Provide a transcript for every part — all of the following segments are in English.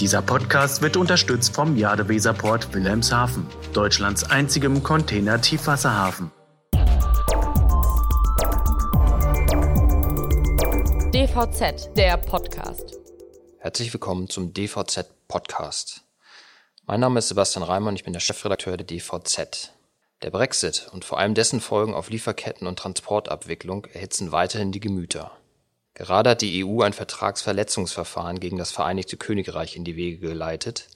Dieser Podcast wird unterstützt vom Jadeweserport Wilhelmshaven, Deutschlands einzigem Container-Tiefwasserhafen. DVZ, der Podcast. Herzlich willkommen zum DVZ Podcast. Mein Name ist Sebastian Reimann, ich bin der Chefredakteur der DVZ. Der Brexit und vor allem dessen Folgen auf Lieferketten und Transportabwicklung erhitzen weiterhin die Gemüter. Gerade hat die EU ein Vertragsverletzungsverfahren gegen das Vereinigte Königreich in die Wege geleitet,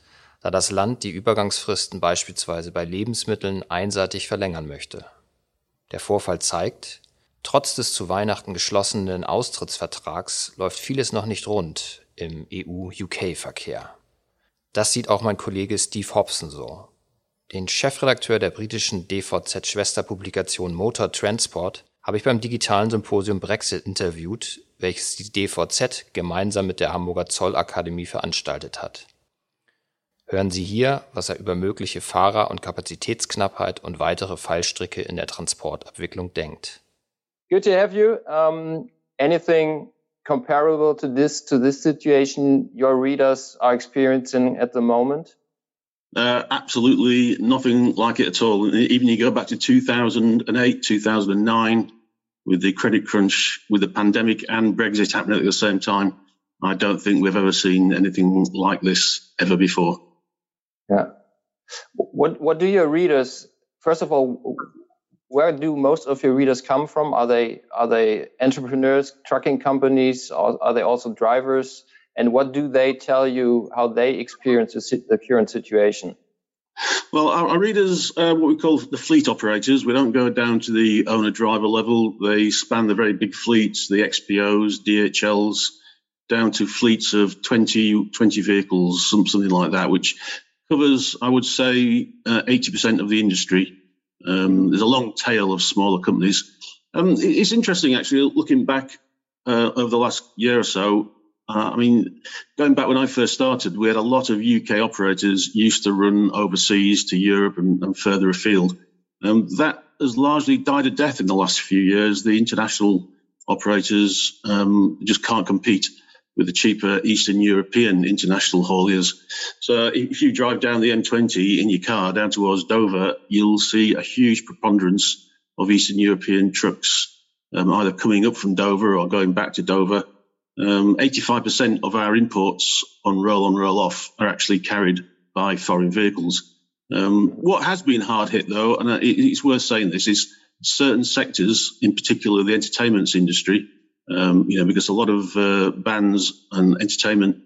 da das Land die Übergangsfristen beispielsweise bei Lebensmitteln einseitig verlängern möchte. Der Vorfall zeigt, trotz des zu Weihnachten geschlossenen Austrittsvertrags läuft vieles noch nicht rund im EU-UK-Verkehr. Das sieht auch mein Kollege Steve Hobson so. Den Chefredakteur der britischen DVZ-Schwesterpublikation Motor Transport habe ich beim digitalen Symposium Brexit interviewt, welches die DVZ gemeinsam mit der Hamburger Zollakademie veranstaltet hat. Hören Sie hier, was er über mögliche Fahrer- und Kapazitätsknappheit und weitere Fallstricke in der Transportabwicklung denkt. Good to have you. Um, anything comparable to this to this situation your readers are experiencing at the moment? Uh, absolutely nothing like it at all. Even you go back to 2008, 2009, with the credit crunch, with the pandemic and Brexit happening at the same time, I don't think we've ever seen anything like this ever before. Yeah. What What do your readers? First of all, where do most of your readers come from? Are they Are they entrepreneurs, trucking companies, or are they also drivers? and what do they tell you how they experience the, the current situation? Well, our, our readers, uh, what we call the fleet operators, we don't go down to the owner driver level. They span the very big fleets, the XPOs, DHLs, down to fleets of 20, 20 vehicles, something like that, which covers, I would say, uh, 80% of the industry. Um, there's a long tail of smaller companies. Um, it's interesting, actually, looking back uh, over the last year or so, uh, I mean, going back when I first started, we had a lot of UK operators used to run overseas to Europe and, and further afield. Um, that has largely died a death in the last few years. The international operators um, just can't compete with the cheaper Eastern European international hauliers. So if you drive down the M20 in your car down towards Dover, you'll see a huge preponderance of Eastern European trucks, um, either coming up from Dover or going back to Dover um, 85% of our imports on roll on, roll off are actually carried by foreign vehicles. Um, what has been hard hit, though, and it's worth saying this, is certain sectors, in particular the entertainment industry, um, you know, because a lot of uh, bands and entertainment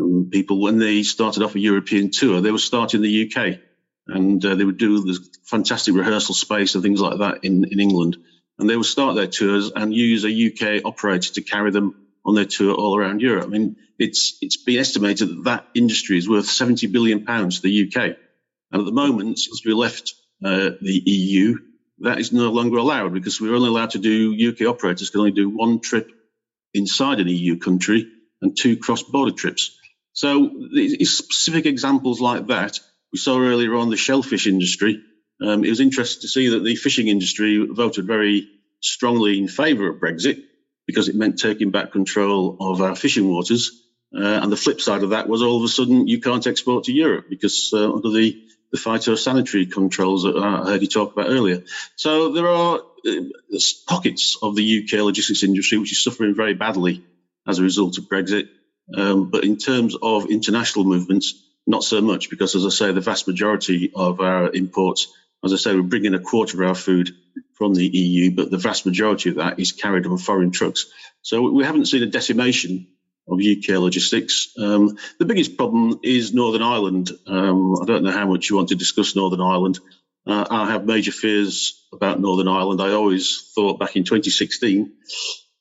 um, people, when they started off a European tour, they would start in the UK and uh, they would do the fantastic rehearsal space and things like that in, in England. And they would start their tours and use a UK operator to carry them on their tour all around Europe. I mean, it's it's been estimated that that industry is worth 70 billion pounds to the UK, and at the moment, since we left uh, the EU, that is no longer allowed because we're only allowed to do UK operators can only do one trip inside an EU country and two cross-border trips. So, it's specific examples like that we saw earlier on the shellfish industry. Um, it was interesting to see that the fishing industry voted very strongly in favour of Brexit because it meant taking back control of our fishing waters. Uh, and the flip side of that was all of a sudden you can't export to Europe because uh, under the, the phytosanitary controls that I heard you talk about earlier. So there are uh, pockets of the UK logistics industry which is suffering very badly as a result of Brexit. Um, but in terms of international movements, not so much because, as I say, the vast majority of our imports, as I say, we're bringing a quarter of our food from the EU, but the vast majority of that is carried on foreign trucks. So we haven't seen a decimation of UK logistics. Um, the biggest problem is Northern Ireland. Um, I don't know how much you want to discuss Northern Ireland. Uh, I have major fears about Northern Ireland. I always thought back in 2016,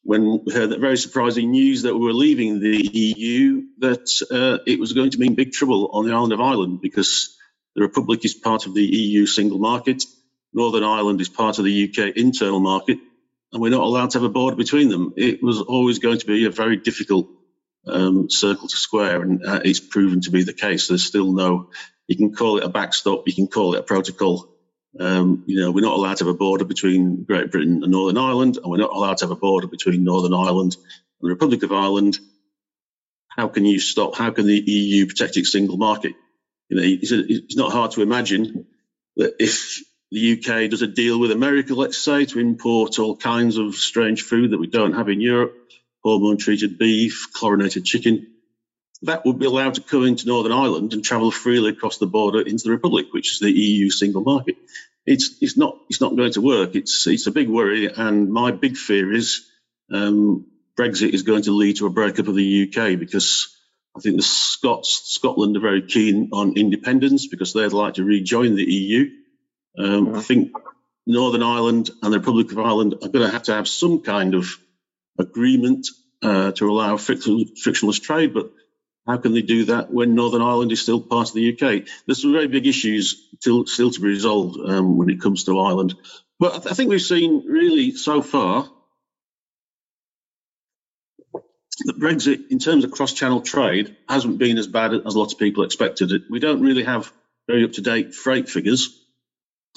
when we heard that very surprising news that we were leaving the EU, that uh, it was going to mean big trouble on the island of Ireland because the Republic is part of the EU single market. Northern Ireland is part of the UK internal market, and we're not allowed to have a border between them. It was always going to be a very difficult um, circle to square, and uh, it's proven to be the case. There's still no, you can call it a backstop, you can call it a protocol. Um, you know, we're not allowed to have a border between Great Britain and Northern Ireland, and we're not allowed to have a border between Northern Ireland and the Republic of Ireland. how can you stop? How can the EU protect its single market? You know, it's, it's not hard to imagine that if the UK does a deal with America, let's say, to import all kinds of strange food that we don't have in Europe, hormone treated beef, chlorinated chicken, that would be allowed to come into Northern Ireland and travel freely across the border into the Republic, which is the EU single market. It's it's not it's not going to work. It's it's a big worry, and my big fear is um, Brexit is going to lead to a breakup of the UK because I think the Scots Scotland are very keen on independence because they'd like to rejoin the EU. Um, mm-hmm. I think Northern Ireland and the Republic of Ireland are going to have to have some kind of agreement uh, to allow frictionless trade, but how can they do that when Northern Ireland is still part of the UK? There's some very big issues still, still to be resolved um, when it comes to Ireland. But I think we've seen really so far that Brexit, in terms of cross-channel trade, hasn't been as bad as lots of people expected. We don't really have very up-to-date freight figures.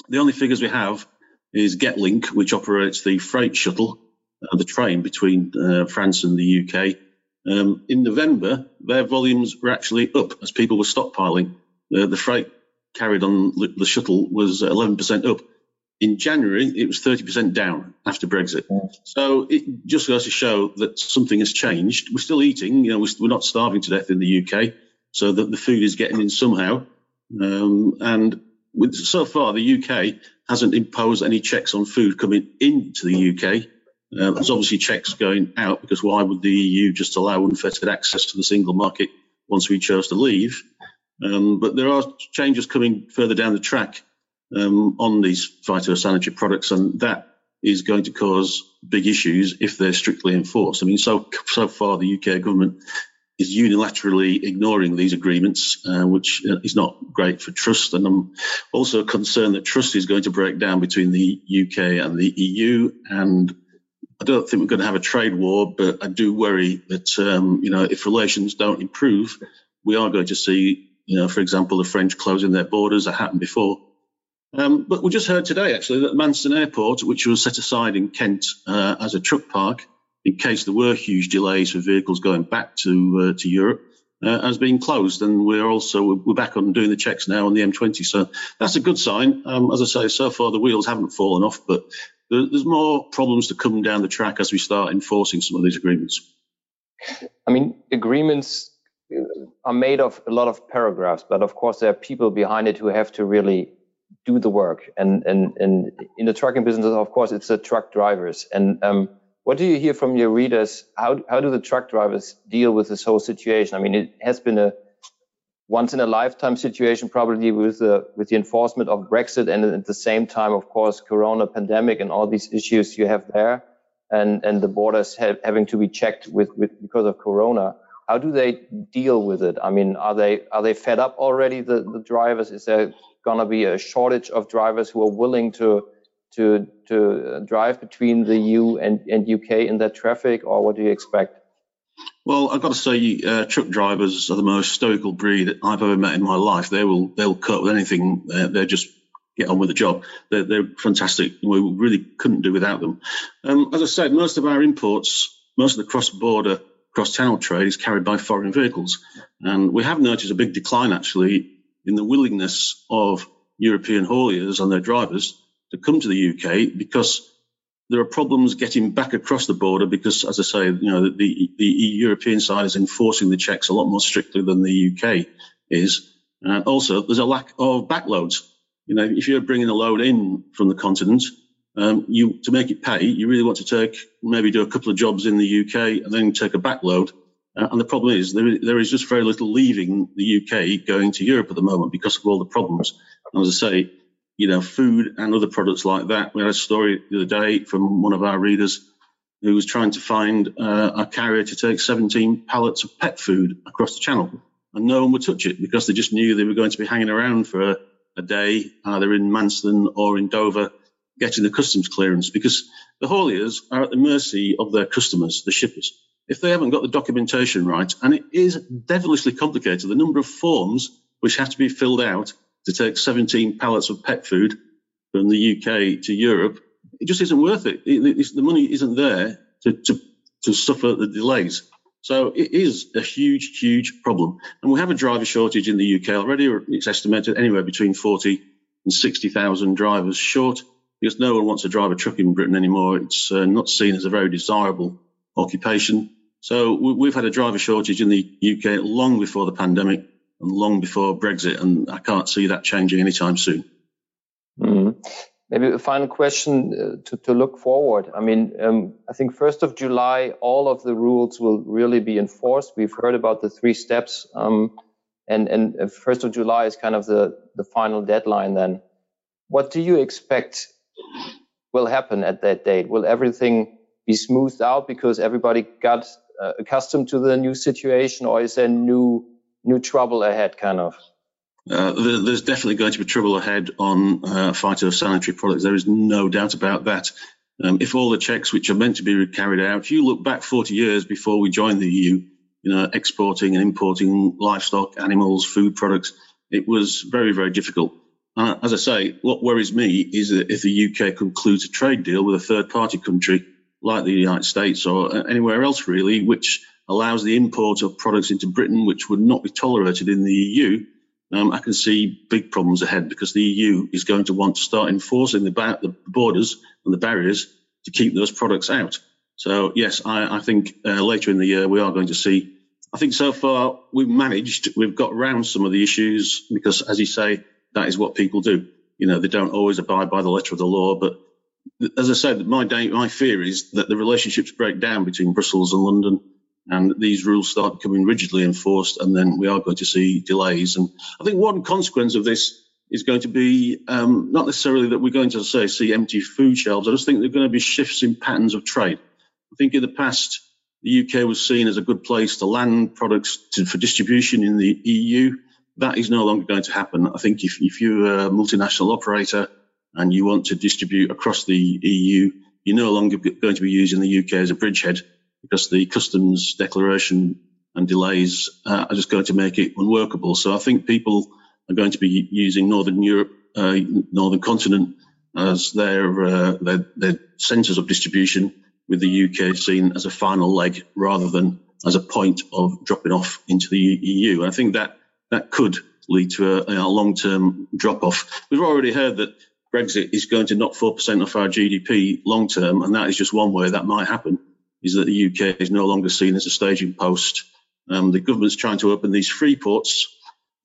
The only figures we have is Getlink, which operates the freight shuttle, uh, the train between uh, France and the UK. Um, in November, their volumes were actually up as people were stockpiling. Uh, the freight carried on the shuttle was 11% up. In January, it was 30% down after Brexit. So it just goes to show that something has changed. We're still eating, you know, we're not starving to death in the UK, so that the food is getting in somehow. Um, and with, so far, the UK hasn't imposed any checks on food coming into the UK. Uh, there's obviously checks going out because why would the EU just allow unfettered access to the single market once we chose to leave? Um, but there are changes coming further down the track um, on these phytosanitary products, and that is going to cause big issues if they're strictly enforced. I mean, so so far the UK government is unilaterally ignoring these agreements, uh, which uh, is not great for trust. And I'm also concerned that trust is going to break down between the UK and the EU. And I don't think we're going to have a trade war, but I do worry that um, you know if relations don't improve, we are going to see, you know, for example, the French closing their borders. That happened before. Um, but we just heard today, actually, that Manston Airport, which was set aside in Kent uh, as a truck park in case there were huge delays for vehicles going back to uh, to Europe, uh, has been closed, and we're also we're back on doing the checks now on the M20. So that's a good sign. Um, as I say, so far the wheels haven't fallen off, but there's more problems to come down the track as we start enforcing some of these agreements. I mean, agreements are made of a lot of paragraphs, but of course there are people behind it who have to really do the work. And and and in the trucking business, of course, it's the truck drivers. And um, what do you hear from your readers? How how do the truck drivers deal with this whole situation? I mean, it has been a once in a lifetime situation, probably with the with the enforcement of Brexit, and at the same time, of course, Corona pandemic and all these issues you have there, and and the borders have, having to be checked with, with because of Corona. How do they deal with it? I mean, are they are they fed up already? The the drivers is there going to be a shortage of drivers who are willing to to to drive between the EU and, and UK in that traffic, or what do you expect? Well, I've got to say, uh, truck drivers are the most stoical breed I've ever met in my life. They will they'll cut with anything. They're, they're just get on with the job. They're, they're, fantastic. We really couldn't do without them. Um, as I said, most of our imports, most of the cross-border, cross-channel trade is carried by foreign vehicles, and we have noticed a big decline actually in the willingness of European hauliers and their drivers to come to the UK because there are problems getting back across the border because, as I say, you know, the, the European side is enforcing the checks a lot more strictly than the UK is. And also, there's a lack of backloads. You know, if you're bringing a load in from the continent, um, you to make it pay, you really want to take maybe do a couple of jobs in the UK and then take a backload uh, and the problem is there, there is just very little leaving the UK going to Europe at the moment because of all the problems. And as I say, you know, food and other products like that. We had a story the other day from one of our readers who was trying to find uh, a carrier to take 17 pallets of pet food across the channel. And no one would touch it because they just knew they were going to be hanging around for a, a day, either in Manston or in Dover, getting the customs clearance because the hauliers are at the mercy of their customers, the shippers if they haven't got the documentation right, and it is devilishly complicated, the number of forms which have to be filled out to take 17 pallets of pet food from the UK to Europe, it just isn't worth it. it the money isn't there to, to, to suffer the delays. So it is a huge, huge problem. And we have a driver shortage in the UK already. It's estimated anywhere between 40 and 60,000 drivers short because no one wants to drive a truck in Britain anymore. It's uh, not seen as a very desirable occupation. So we, have had a driver shortage in the UK long before the pandemic and long before Brexit, and I can't see that changing anytime soon. Mm-hmm. Maybe a final question uh, to, to look forward. I mean, um, I think 1st of July, all of the rules will really be enforced. We've heard about the three steps. Um, and, and 1st of July is kind of the, the final deadline then. What do you expect will happen at that date? Will everything be smoothed out because everybody got uh, accustomed to the new situation or is there new, new trouble ahead kind of? Uh, there's definitely going to be trouble ahead on uh, phytosanitary products. There is no doubt about that. Um, if all the checks which are meant to be carried out, if you look back 40 years before we joined the EU, you know, exporting and importing livestock, animals, food products, it was very, very difficult. Uh, as I say, what worries me is that if the UK concludes a trade deal with a third party country like the United States or uh, anywhere else really, which allows the import of products into Britain which would not be tolerated in the EU, um, I can see big problems ahead because the EU is going to want to start enforcing the, ba- the borders and the barriers to keep those products out. So yes, I, I think uh, later in the year we are going to see. I think so far we've managed, we've got around some of the issues because, as you say, that is what people do. You know, they don't always abide by the letter of the law, but as I said, my day, my fear is that the relationships break down between Brussels and London and these rules start becoming rigidly enforced, and then we are going to see delays. And I think one consequence of this is going to be um, not necessarily that we're going to say see empty food shelves. I just think there are going to be shifts in patterns of trade. I think in the past the UK was seen as a good place to land products to, for distribution in the EU. That is no longer going to happen. I think if, if you're a multinational operator and you want to distribute across the EU, you're no longer going to be using the UK as a bridgehead because the customs declaration and delays uh, are just going to make it unworkable. So I think people are going to be using Northern Europe, uh, Northern continent as their, uh, their, their centres of distribution, with the UK seen as a final leg rather than as a point of dropping off into the EU. And I think that that could lead to a, a long-term drop-off. We've already heard that Brexit is going to knock 4% off our GDP long term, and that is just one way that might happen is that the UK is no longer seen as a staging post. Um, the government's trying to open these free ports.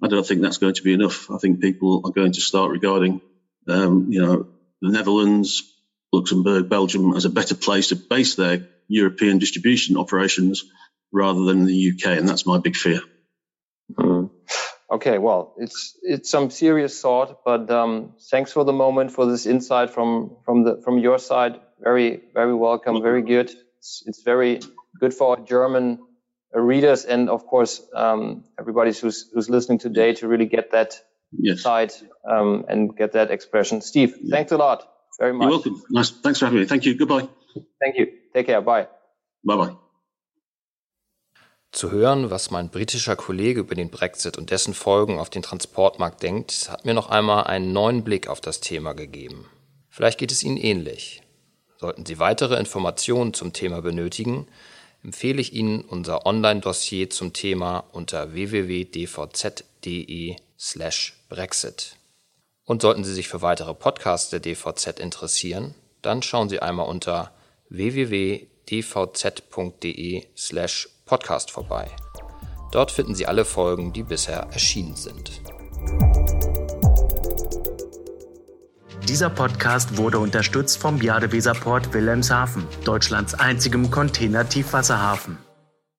I don't think that's going to be enough. I think people are going to start regarding, um, you know, the Netherlands, Luxembourg, Belgium as a better place to base their European distribution operations rather than the UK, and that's my big fear. Mm. Okay, well, it's it's some serious thought, but um, thanks for the moment for this insight from from the from your side. Very very welcome, very good it's, it's very good for German uh, readers and of course um, everybody who's who's listening today to really get that yes. side um, and get that expression. Steve, yeah. thanks a lot very much. You're welcome. Nice. Thanks for having me. Thank you. Goodbye. Thank you. Take care. Bye. Bye bye. Zu hören, was mein britischer Kollege über den Brexit und dessen Folgen auf den Transportmarkt denkt, hat mir noch einmal einen neuen Blick auf das Thema gegeben. Vielleicht geht es Ihnen ähnlich. Sollten Sie weitere Informationen zum Thema benötigen, empfehle ich Ihnen unser Online-Dossier zum Thema unter www.dvz.de/brexit. Und sollten Sie sich für weitere Podcasts der DVZ interessieren, dann schauen Sie einmal unter www.dvz.de/podcast vorbei. Dort finden Sie alle Folgen, die bisher erschienen sind. Dieser Podcast wurde unterstützt vom Jadeweserport Wilhelmshaven, Deutschlands einzigem Container-Tiefwasserhafen.